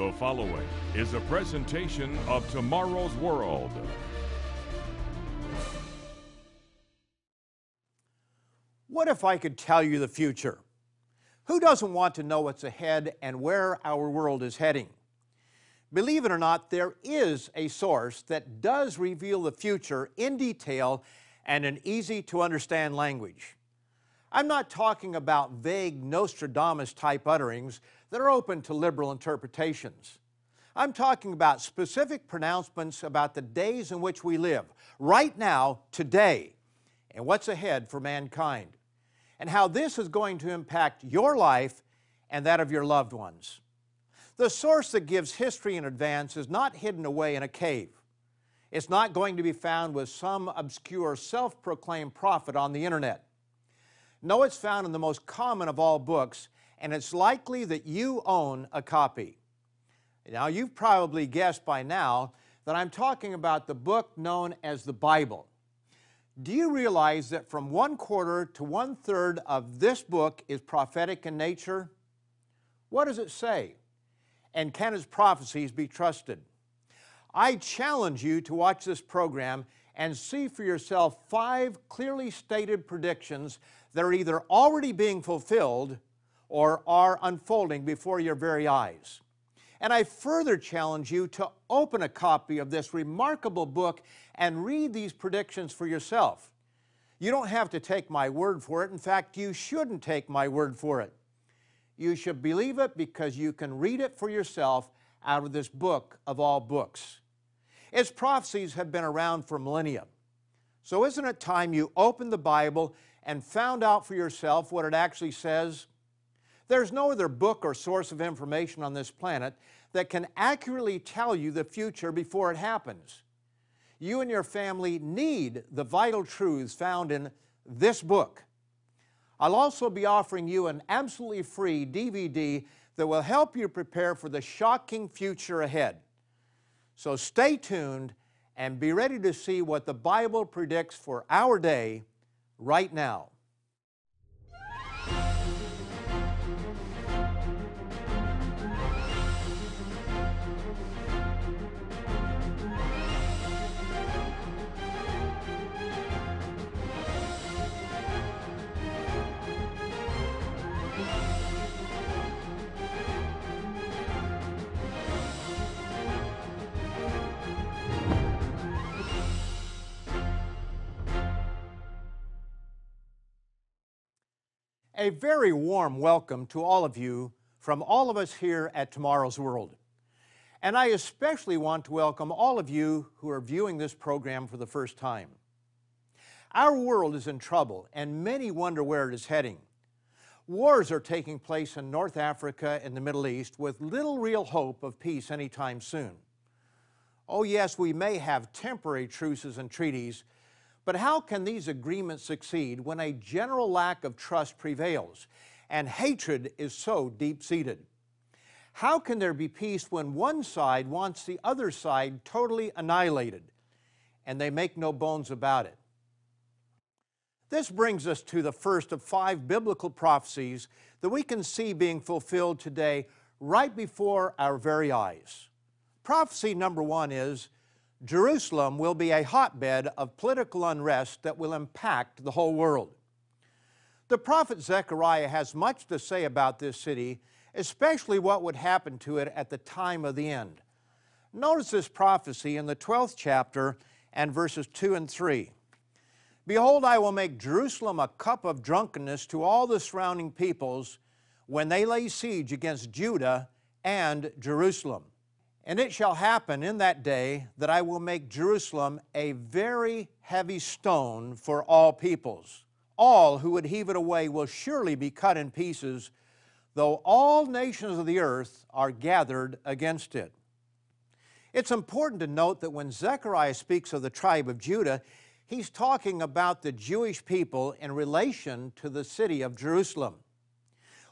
The following is a presentation of Tomorrow's World. What if I could tell you the future? Who doesn't want to know what's ahead and where our world is heading? Believe it or not, there is a source that does reveal the future in detail and in easy to understand language. I'm not talking about vague Nostradamus type utterings that are open to liberal interpretations. I'm talking about specific pronouncements about the days in which we live, right now, today, and what's ahead for mankind, and how this is going to impact your life and that of your loved ones. The source that gives history in advance is not hidden away in a cave. It's not going to be found with some obscure self proclaimed prophet on the internet. No, it's found in the most common of all books, and it's likely that you own a copy. Now, you've probably guessed by now that I'm talking about the book known as the Bible. Do you realize that from one quarter to one third of this book is prophetic in nature? What does it say? and can its prophecies be trusted? I challenge you to watch this program and see for yourself five clearly stated predictions that are either already being fulfilled or are unfolding before your very eyes. And I further challenge you to open a copy of this remarkable book and read these predictions for yourself. You don't have to take my word for it. In fact, you shouldn't take my word for it. You should believe it because you can read it for yourself out of this book of all books. Its prophecies have been around for millennia. So isn't it time you opened the Bible and found out for yourself what it actually says? There's no other book or source of information on this planet that can accurately tell you the future before it happens. You and your family need the vital truths found in this book. I'll also be offering you an absolutely free DVD that will help you prepare for the shocking future ahead. So stay tuned and be ready to see what the Bible predicts for our day right now. A very warm welcome to all of you from all of us here at Tomorrow's World. And I especially want to welcome all of you who are viewing this program for the first time. Our world is in trouble, and many wonder where it is heading. Wars are taking place in North Africa and the Middle East with little real hope of peace anytime soon. Oh, yes, we may have temporary truces and treaties, but how can these agreements succeed when a general lack of trust prevails and hatred is so deep seated? How can there be peace when one side wants the other side totally annihilated and they make no bones about it? This brings us to the first of five biblical prophecies that we can see being fulfilled today right before our very eyes. Prophecy number one is Jerusalem will be a hotbed of political unrest that will impact the whole world. The prophet Zechariah has much to say about this city, especially what would happen to it at the time of the end. Notice this prophecy in the 12th chapter and verses 2 and 3. Behold, I will make Jerusalem a cup of drunkenness to all the surrounding peoples when they lay siege against Judah and Jerusalem. And it shall happen in that day that I will make Jerusalem a very heavy stone for all peoples. All who would heave it away will surely be cut in pieces, though all nations of the earth are gathered against it. It's important to note that when Zechariah speaks of the tribe of Judah, he's talking about the Jewish people in relation to the city of Jerusalem.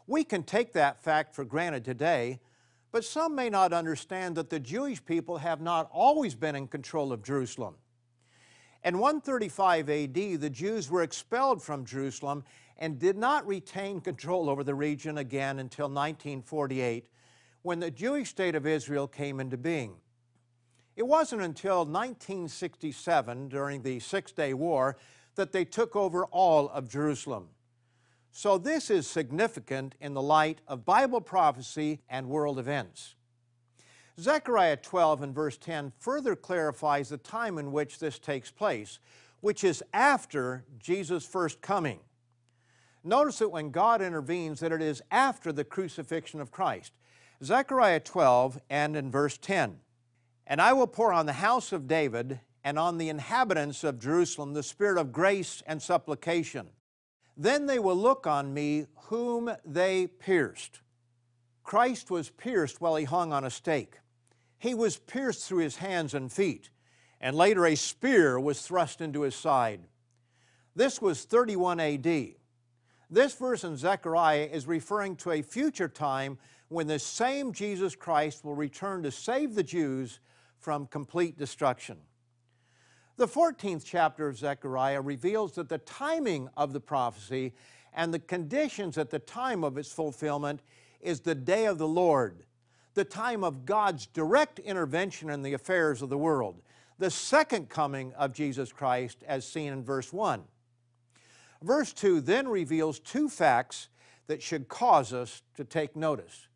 We can take that fact for granted today but some may not understand that the Jewish people have not always been in control of Jerusalem. In 135 AD, the Jews were expelled from Jerusalem and did not retain control over the region again until 1948 when the Jewish state of Israel came into being. It wasn't until 1967, during the Six Day War, that they took over all of Jerusalem. So, this is significant in the light of Bible prophecy and world events. Zechariah 12 and verse 10 further clarifies the time in which this takes place, which is after Jesus' first coming. Notice that when God intervenes, that it is after the crucifixion of Christ. Zechariah 12 and in verse 10 And I will pour on the house of David and on the inhabitants of Jerusalem the spirit of grace and supplication. Then they will look on me whom they pierced. Christ was pierced while he hung on a stake. He was pierced through his hands and feet, and later a spear was thrust into his side. This was 31 AD. This verse in Zechariah is referring to a future time when the same Jesus Christ will return to save the Jews from complete destruction. The 14th chapter of Zechariah reveals that the timing of the prophecy and the conditions at the time of its fulfillment is the day of the Lord, the time of God's direct intervention in the affairs of the world, the second coming of Jesus Christ as seen in verse 1. Verse 2 then reveals two facts that should cause us to take notice.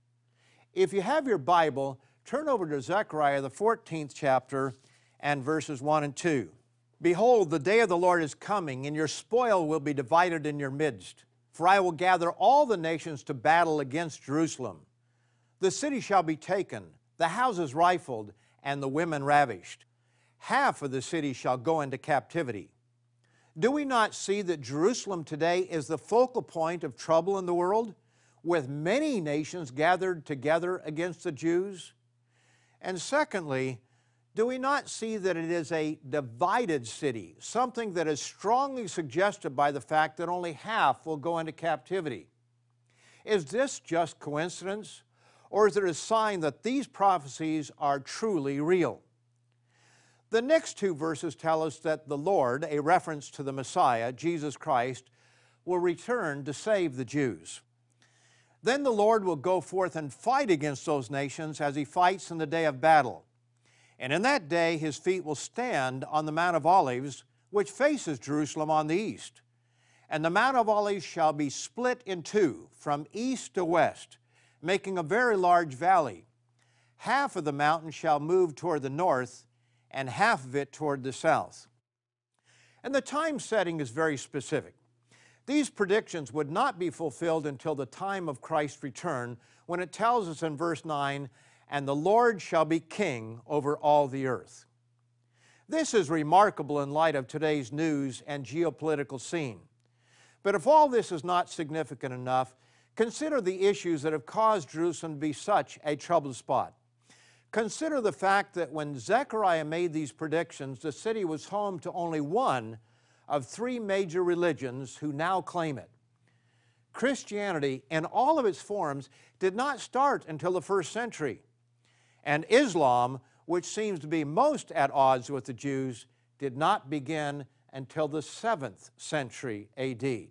If you have your Bible, turn over to Zechariah, the 14th chapter, and verses 1 and 2. Behold, the day of the Lord is coming, and your spoil will be divided in your midst. For I will gather all the nations to battle against Jerusalem. The city shall be taken, the houses rifled, and the women ravished. Half of the city shall go into captivity. Do we not see that Jerusalem today is the focal point of trouble in the world, with many nations gathered together against the Jews? And secondly, do we not see that it is a divided city, something that is strongly suggested by the fact that only half will go into captivity? Is this just coincidence? or is it a sign that these prophecies are truly real? The next two verses tell us that the Lord, a reference to the Messiah, Jesus Christ, will return to save the Jews. Then the Lord will go forth and fight against those nations as he fights in the day of battle. And in that day his feet will stand on the Mount of Olives, which faces Jerusalem on the east. And the Mount of Olives shall be split in two, from east to west making a very large valley. Half of the mountain shall move toward the north, and half of it toward the south. And the time setting is very specific. These predictions would not be fulfilled until the time of Christ's return, when it tells us in verse 9, and the Lord shall be king over all the earth. This is remarkable in light of today's news and geopolitical scene. But if all this is not significant enough, Consider the issues that have caused Jerusalem to be such a troubled spot. Consider the fact that when Zechariah made these predictions, the city was home to only one of three major religions who now claim it. Christianity, in all of its forms, did not start until the first century. And Islam, which seems to be most at odds with the Jews, did not begin until the 7th century AD.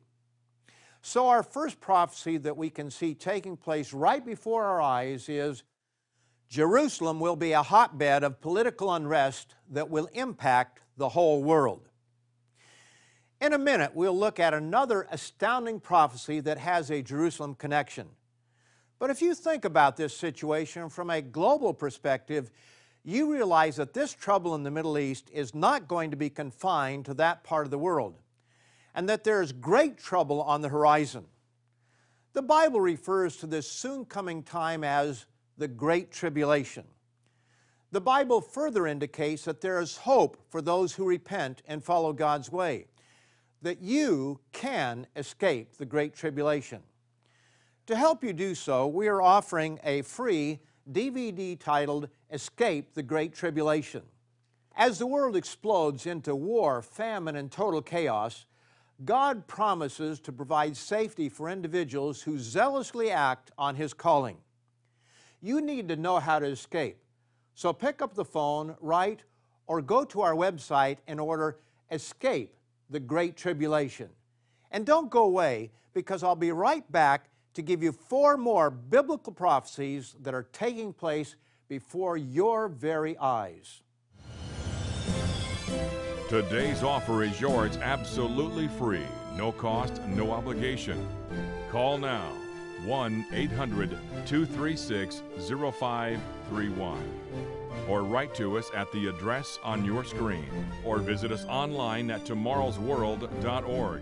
So, our first prophecy that we can see taking place right before our eyes is Jerusalem will be a hotbed of political unrest that will impact the whole world. In a minute, we'll look at another astounding prophecy that has a Jerusalem connection. But if you think about this situation from a global perspective, you realize that this trouble in the Middle East is not going to be confined to that part of the world and that there is great trouble on the horizon. The Bible refers to this soon coming time as the Great Tribulation. The Bible further indicates that there is hope for those who repent and follow God's way, that you can escape the Great Tribulation. To help you do so, we are offering a free DVD titled Escape the Great Tribulation. As the world explodes into war, famine, and total chaos, God promises to provide safety for individuals who zealously act on His calling. You need to know how to escape. So pick up the phone, write, or go to our website and order Escape the Great Tribulation. And don't go away because I'll be right back to give you four more biblical prophecies that are taking place before your very eyes. Today's offer is yours absolutely free, no cost, no obligation. Call now 1 800 236 0531 or write to us at the address on your screen or visit us online at tomorrowsworld.org.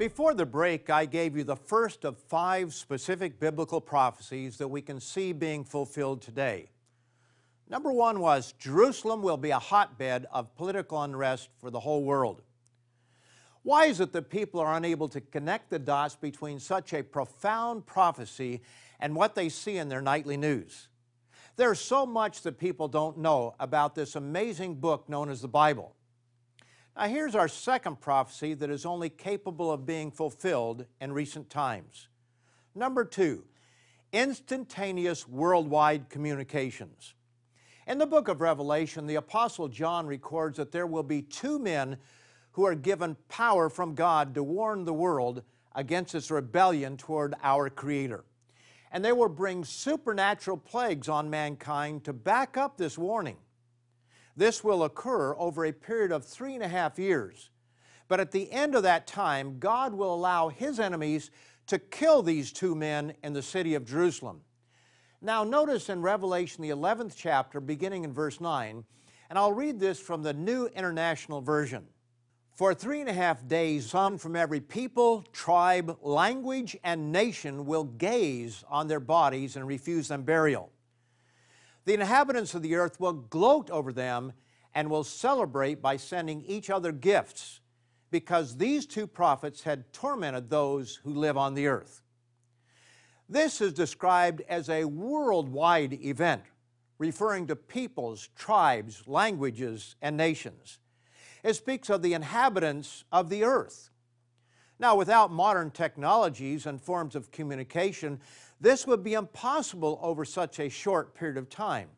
Before the break, I gave you the first of five specific biblical prophecies that we can see being fulfilled today. Number one was Jerusalem will be a hotbed of political unrest for the whole world. Why is it that people are unable to connect the dots between such a profound prophecy and what they see in their nightly news? There's so much that people don't know about this amazing book known as the Bible. Now, here's our second prophecy that is only capable of being fulfilled in recent times. Number two, instantaneous worldwide communications. In the book of Revelation, the Apostle John records that there will be two men who are given power from God to warn the world against its rebellion toward our Creator. And they will bring supernatural plagues on mankind to back up this warning. This will occur over a period of three and a half years. But at the end of that time, God will allow His enemies to kill these two men in the city of Jerusalem. Now, notice in Revelation, the 11th chapter, beginning in verse 9, and I'll read this from the New International Version. For three and a half days, some from every people, tribe, language, and nation will gaze on their bodies and refuse them burial. The inhabitants of the earth will gloat over them and will celebrate by sending each other gifts, because these two prophets had tormented those who live on the earth. This is described as a worldwide event, referring to peoples, tribes, languages, and nations. It speaks of the inhabitants of the earth. Now, without modern technologies and forms of communication, this would be impossible over such a short period of time.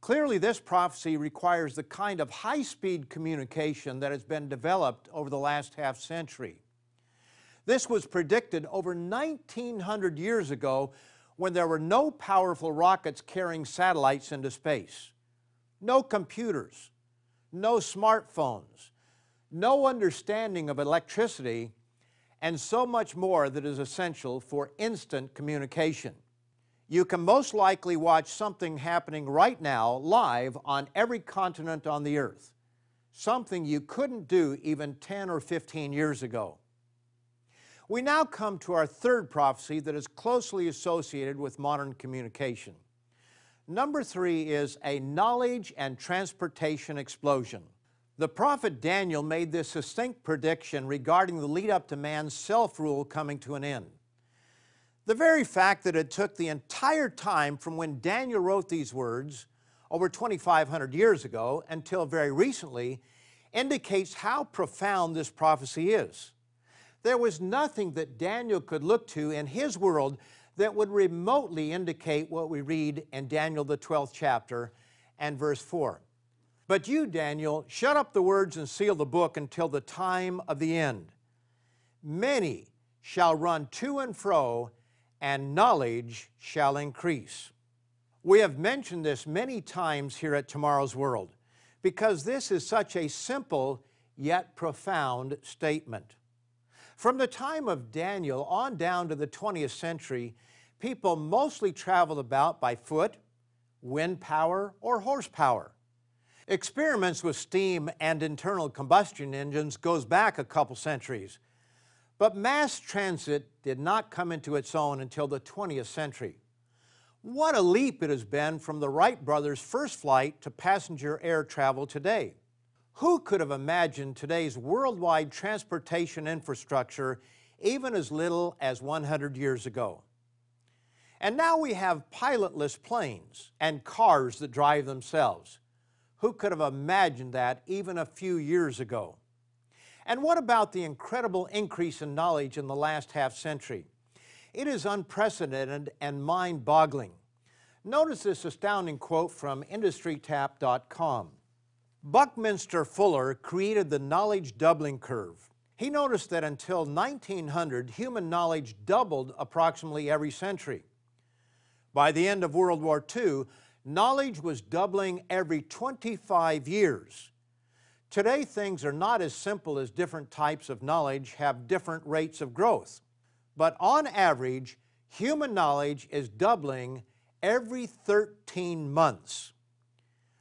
Clearly, this prophecy requires the kind of high speed communication that has been developed over the last half century. This was predicted over 1900 years ago when there were no powerful rockets carrying satellites into space, no computers, no smartphones, no understanding of electricity, and so much more that is essential for instant communication. You can most likely watch something happening right now live on every continent on the earth, something you couldn't do even 10 or 15 years ago. We now come to our third prophecy that is closely associated with modern communication. Number three is a knowledge and transportation explosion. The prophet Daniel made this succinct prediction regarding the lead up to man's self rule coming to an end. The very fact that it took the entire time from when Daniel wrote these words, over 2,500 years ago, until very recently, indicates how profound this prophecy is. There was nothing that Daniel could look to in his world that would remotely indicate what we read in Daniel, the 12th chapter, and verse 4. But you, Daniel, shut up the words and seal the book until the time of the end. Many shall run to and fro, and knowledge shall increase. We have mentioned this many times here at Tomorrow's World because this is such a simple yet profound statement. From the time of Daniel on down to the 20th century, people mostly traveled about by foot, wind power, or horsepower. Experiments with steam and internal combustion engines goes back a couple centuries, but mass transit did not come into its own until the 20th century. What a leap it has been from the Wright brothers' first flight to passenger air travel today. Who could have imagined today's worldwide transportation infrastructure even as little as 100 years ago? And now we have pilotless planes and cars that drive themselves. Who could have imagined that even a few years ago? And what about the incredible increase in knowledge in the last half century? It is unprecedented and mind boggling. Notice this astounding quote from IndustryTap.com. Buckminster Fuller created the knowledge doubling curve. He noticed that until 1900, human knowledge doubled approximately every century. By the end of World War II, knowledge was doubling every 25 years. Today, things are not as simple as different types of knowledge have different rates of growth. But on average, human knowledge is doubling every 13 months.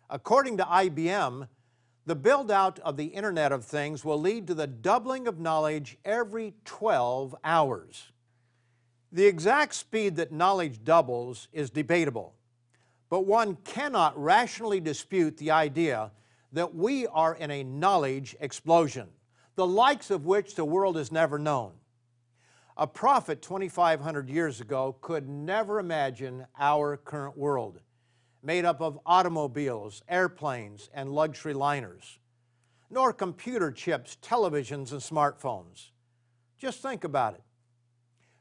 According to IBM, the build out of the Internet of Things will lead to the doubling of knowledge every 12 hours. The exact speed that knowledge doubles is debatable, but one cannot rationally dispute the idea that we are in a knowledge explosion, the likes of which the world has never known. A prophet 2,500 years ago could never imagine our current world made up of automobiles, airplanes, and luxury liners, nor computer chips, televisions, and smartphones. Just think about it.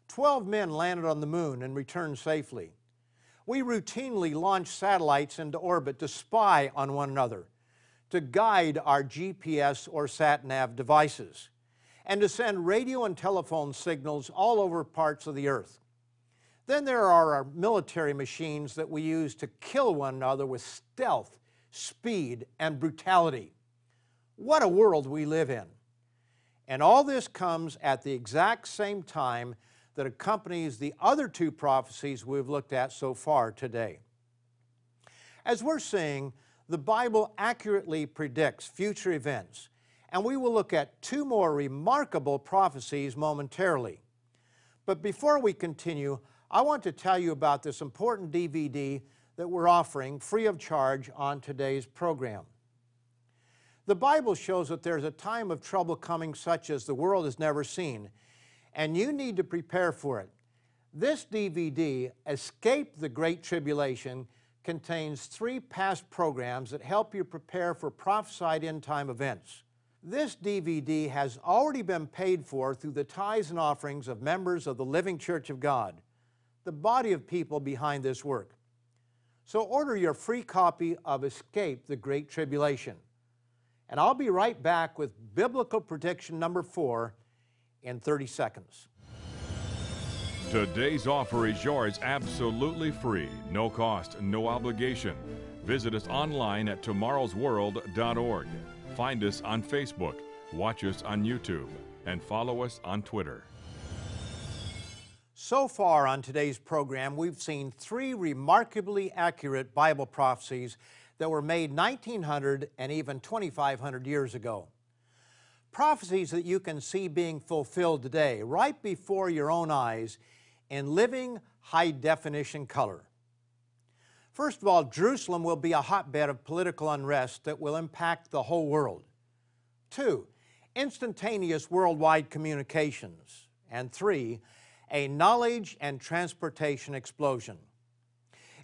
Twelve men landed on the moon and returned safely. We routinely launch satellites into orbit to spy on one another, to guide our GPS or sat nav devices, and to send radio and telephone signals all over parts of the Earth. Then there are our military machines that we use to kill one another with stealth, speed, and brutality. What a world we live in. And all this comes at the exact same time that accompanies the other two prophecies we've looked at so far today. As we're seeing, the Bible accurately predicts future events, and we will look at two more remarkable prophecies momentarily. But before we continue, I want to tell you about this important DVD that we're offering free of charge on today's program. The Bible shows that there's a time of trouble coming such as the world has never seen, and you need to prepare for it. This DVD, Escape the Great Tribulation, contains three past programs that help you prepare for prophesied end time events. This DVD has already been paid for through the tithes and offerings of members of the Living Church of God the body of people behind this work. So order your free copy of Escape the Great Tribulation. And I'll be right back with biblical prediction number four in 30 seconds. Today's offer is yours absolutely free, no cost, no obligation. Visit us online at tomorrowsworld.org. Find us on Facebook, watch us on YouTube, and follow us on Twitter. So far on today's program, we've seen three remarkably accurate Bible prophecies that were made 1900 and even 2500 years ago. Prophecies that you can see being fulfilled today, right before your own eyes, in living high definition color. First of all, Jerusalem will be a hotbed of political unrest that will impact the whole world. Two, instantaneous worldwide communications. And three, a knowledge and transportation explosion.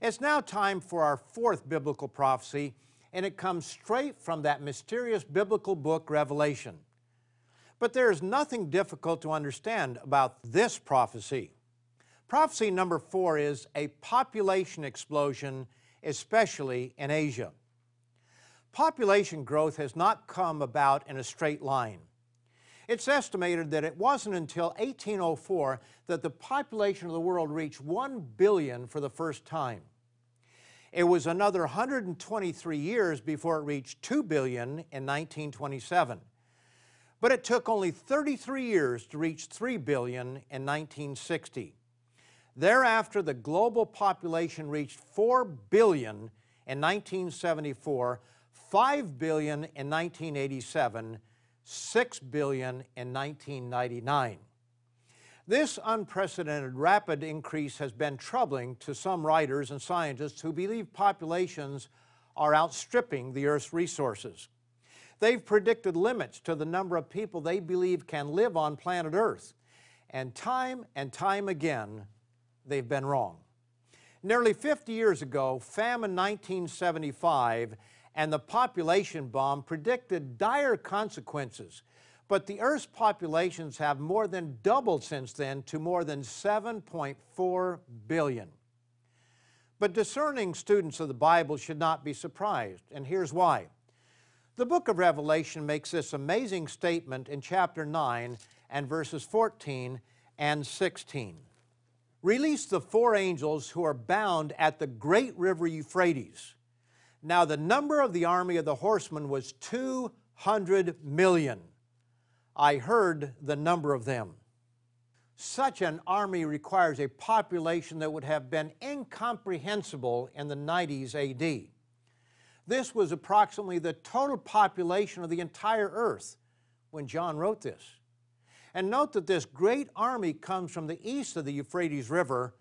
It's now time for our fourth biblical prophecy, and it comes straight from that mysterious biblical book, Revelation. But there is nothing difficult to understand about this prophecy. Prophecy number four is a population explosion, especially in Asia. Population growth has not come about in a straight line. It's estimated that it wasn't until 1804 that the population of the world reached 1 billion for the first time. It was another 123 years before it reached 2 billion in 1927. But it took only 33 years to reach 3 billion in 1960. Thereafter, the global population reached 4 billion in 1974, 5 billion in 1987, 6 billion in 1999. This unprecedented rapid increase has been troubling to some writers and scientists who believe populations are outstripping the Earth's resources. They've predicted limits to the number of people they believe can live on planet Earth. And time and time again, they've been wrong. Nearly 50 years ago, famine 1975 and the population bomb predicted dire consequences, but the Earth's populations have more than doubled since then to more than 7.4 billion. But discerning students of the Bible should not be surprised, and here's why. The book of Revelation makes this amazing statement in chapter 9 and verses 14 and 16. Release the four angels who are bound at the great river Euphrates. Now, the number of the army of the horsemen was 200 million. I heard the number of them. Such an army requires a population that would have been incomprehensible in the 90s AD. This was approximately the total population of the entire earth when John wrote this. And note that this great army comes from the east of the Euphrates River,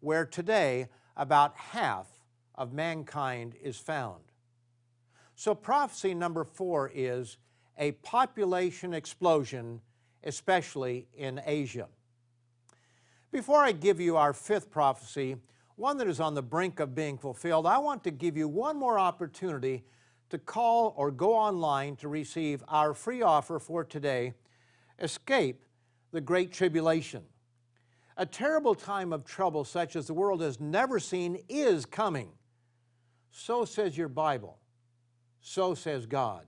where today about half of mankind is found. So, prophecy number four is a population explosion, especially in Asia. Before I give you our fifth prophecy, one that is on the brink of being fulfilled, I want to give you one more opportunity to call or go online to receive our free offer for today Escape the Great Tribulation. A terrible time of trouble such as the world has never seen is coming. So says your Bible. So says God.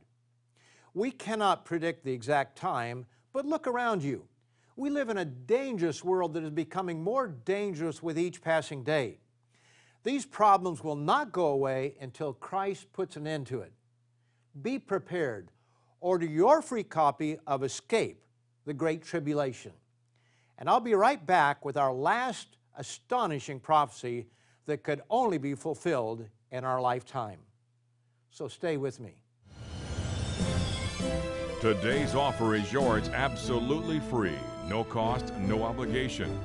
We cannot predict the exact time, but look around you. We live in a dangerous world that is becoming more dangerous with each passing day. These problems will not go away until Christ puts an end to it. Be prepared. Order your free copy of Escape the Great Tribulation. And I'll be right back with our last astonishing prophecy that could only be fulfilled in our lifetime. So stay with me. Today's offer is yours absolutely free. No cost, no obligation.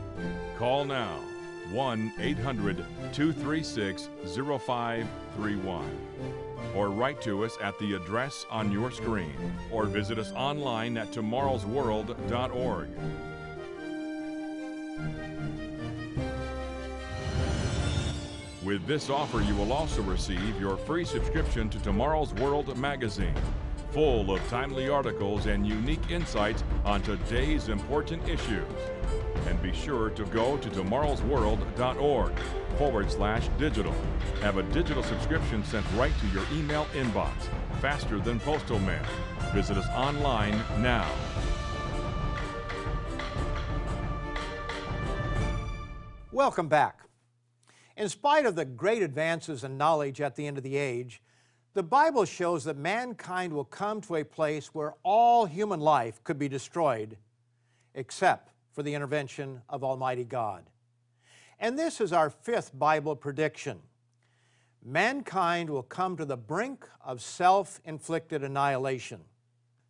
Call now 1 800 236 0531 or write to us at the address on your screen or visit us online at tomorrowsworld.org. With this offer, you will also receive your free subscription to Tomorrow's World magazine full of timely articles and unique insights on today's important issues. And be sure to go to tomorrowsworld.org forward slash digital. Have a digital subscription sent right to your email inbox, faster than postal mail. Visit us online now. Welcome back. In spite of the great advances in knowledge at the end of the age, the Bible shows that mankind will come to a place where all human life could be destroyed except for the intervention of Almighty God. And this is our fifth Bible prediction. Mankind will come to the brink of self inflicted annihilation.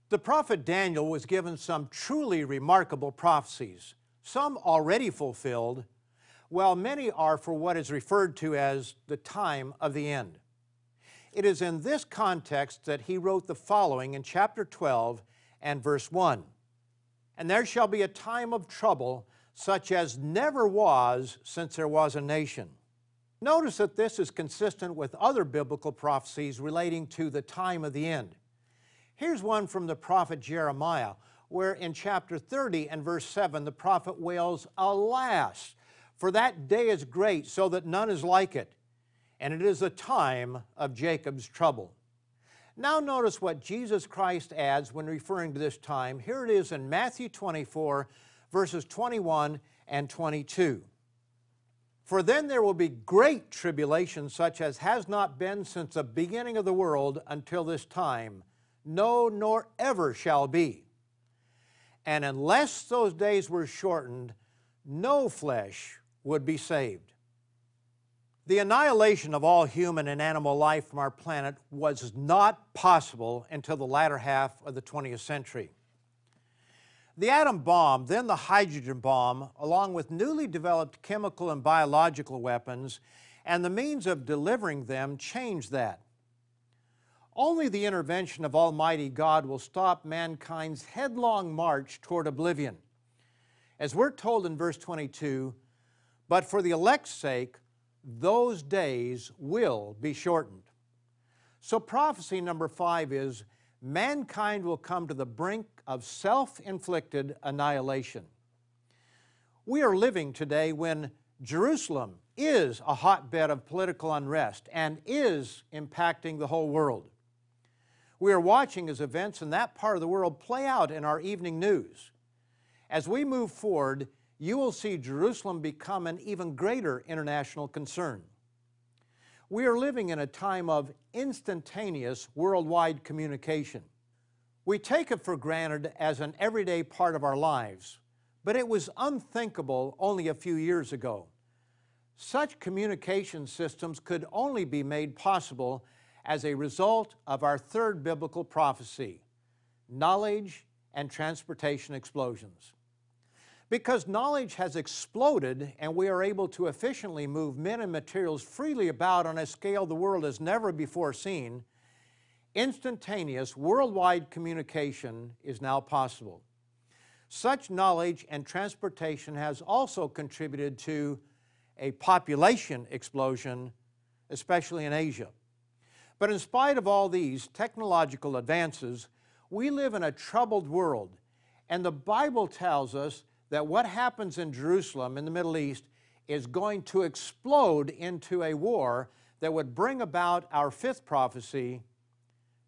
The prophet Daniel was given some truly remarkable prophecies, some already fulfilled, while many are for what is referred to as the time of the end. It is in this context that he wrote the following in chapter 12 and verse 1 And there shall be a time of trouble such as never was since there was a nation. Notice that this is consistent with other biblical prophecies relating to the time of the end. Here's one from the prophet Jeremiah, where in chapter 30 and verse 7, the prophet wails, Alas, for that day is great, so that none is like it and it is a time of Jacob's trouble. Now, notice what Jesus Christ adds when referring to this time. Here it is in Matthew 24, verses 21 and 22. For then there will be great tribulation, such as has not been since the beginning of the world until this time, no, nor ever shall be. And unless those days were shortened, no flesh would be saved. The annihilation of all human and animal life from our planet was not possible until the latter half of the 20th century. The atom bomb, then the hydrogen bomb, along with newly developed chemical and biological weapons and the means of delivering them changed that. Only the intervention of Almighty God will stop mankind's headlong march toward oblivion. As we're told in verse 22, but for the elect's sake, those days will be shortened. So, prophecy number five is mankind will come to the brink of self inflicted annihilation. We are living today when Jerusalem is a hotbed of political unrest and is impacting the whole world. We are watching as events in that part of the world play out in our evening news. As we move forward, you will see Jerusalem become an even greater international concern. We are living in a time of instantaneous worldwide communication. We take it for granted as an everyday part of our lives, but it was unthinkable only a few years ago. Such communication systems could only be made possible as a result of our third biblical prophecy knowledge and transportation explosions. Because knowledge has exploded and we are able to efficiently move men and materials freely about on a scale the world has never before seen, instantaneous worldwide communication is now possible. Such knowledge and transportation has also contributed to a population explosion, especially in Asia. But in spite of all these technological advances, we live in a troubled world, and the Bible tells us that what happens in Jerusalem in the Middle East is going to explode into a war that would bring about our fifth prophecy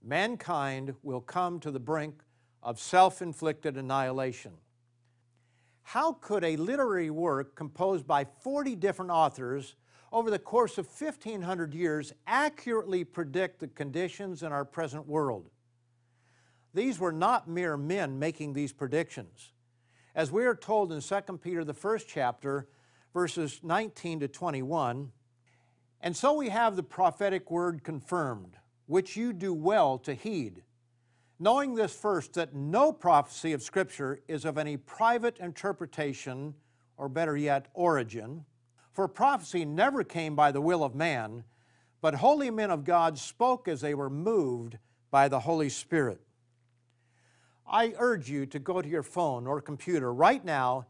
mankind will come to the brink of self inflicted annihilation. How could a literary work composed by 40 different authors over the course of 1,500 years accurately predict the conditions in our present world. These were not mere men making these predictions. As we are told in 2 Peter, the first chapter, verses 19 to 21, and so we have the prophetic word confirmed, which you do well to heed, knowing this first, that no prophecy of Scripture is of any private interpretation, or better yet, origin for prophecy never came by the will of man, but holy men of God spoke as they were moved by the Holy Spirit. I urge you to go to your phone or computer right now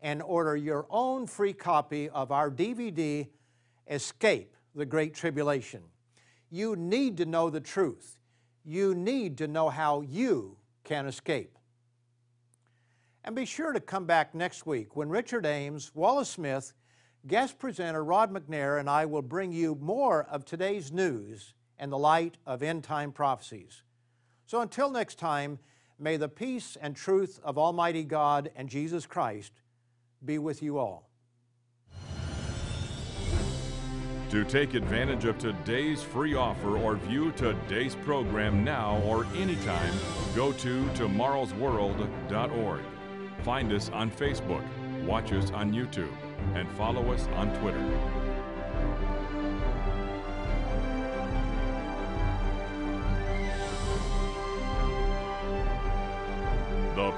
and order your own free copy of our DVD, Escape the Great Tribulation. You need to know the truth. You need to know how you can escape. And be sure to come back next week when Richard Ames, Wallace Smith, Guest presenter Rod McNair and I will bring you more of today's news and the light of end time prophecies. So until next time, may the peace and truth of Almighty God and Jesus Christ be with you all. To take advantage of today's free offer or view today's program now or anytime, go to tomorrowsworld.org. Find us on Facebook, watch us on YouTube and follow us on Twitter.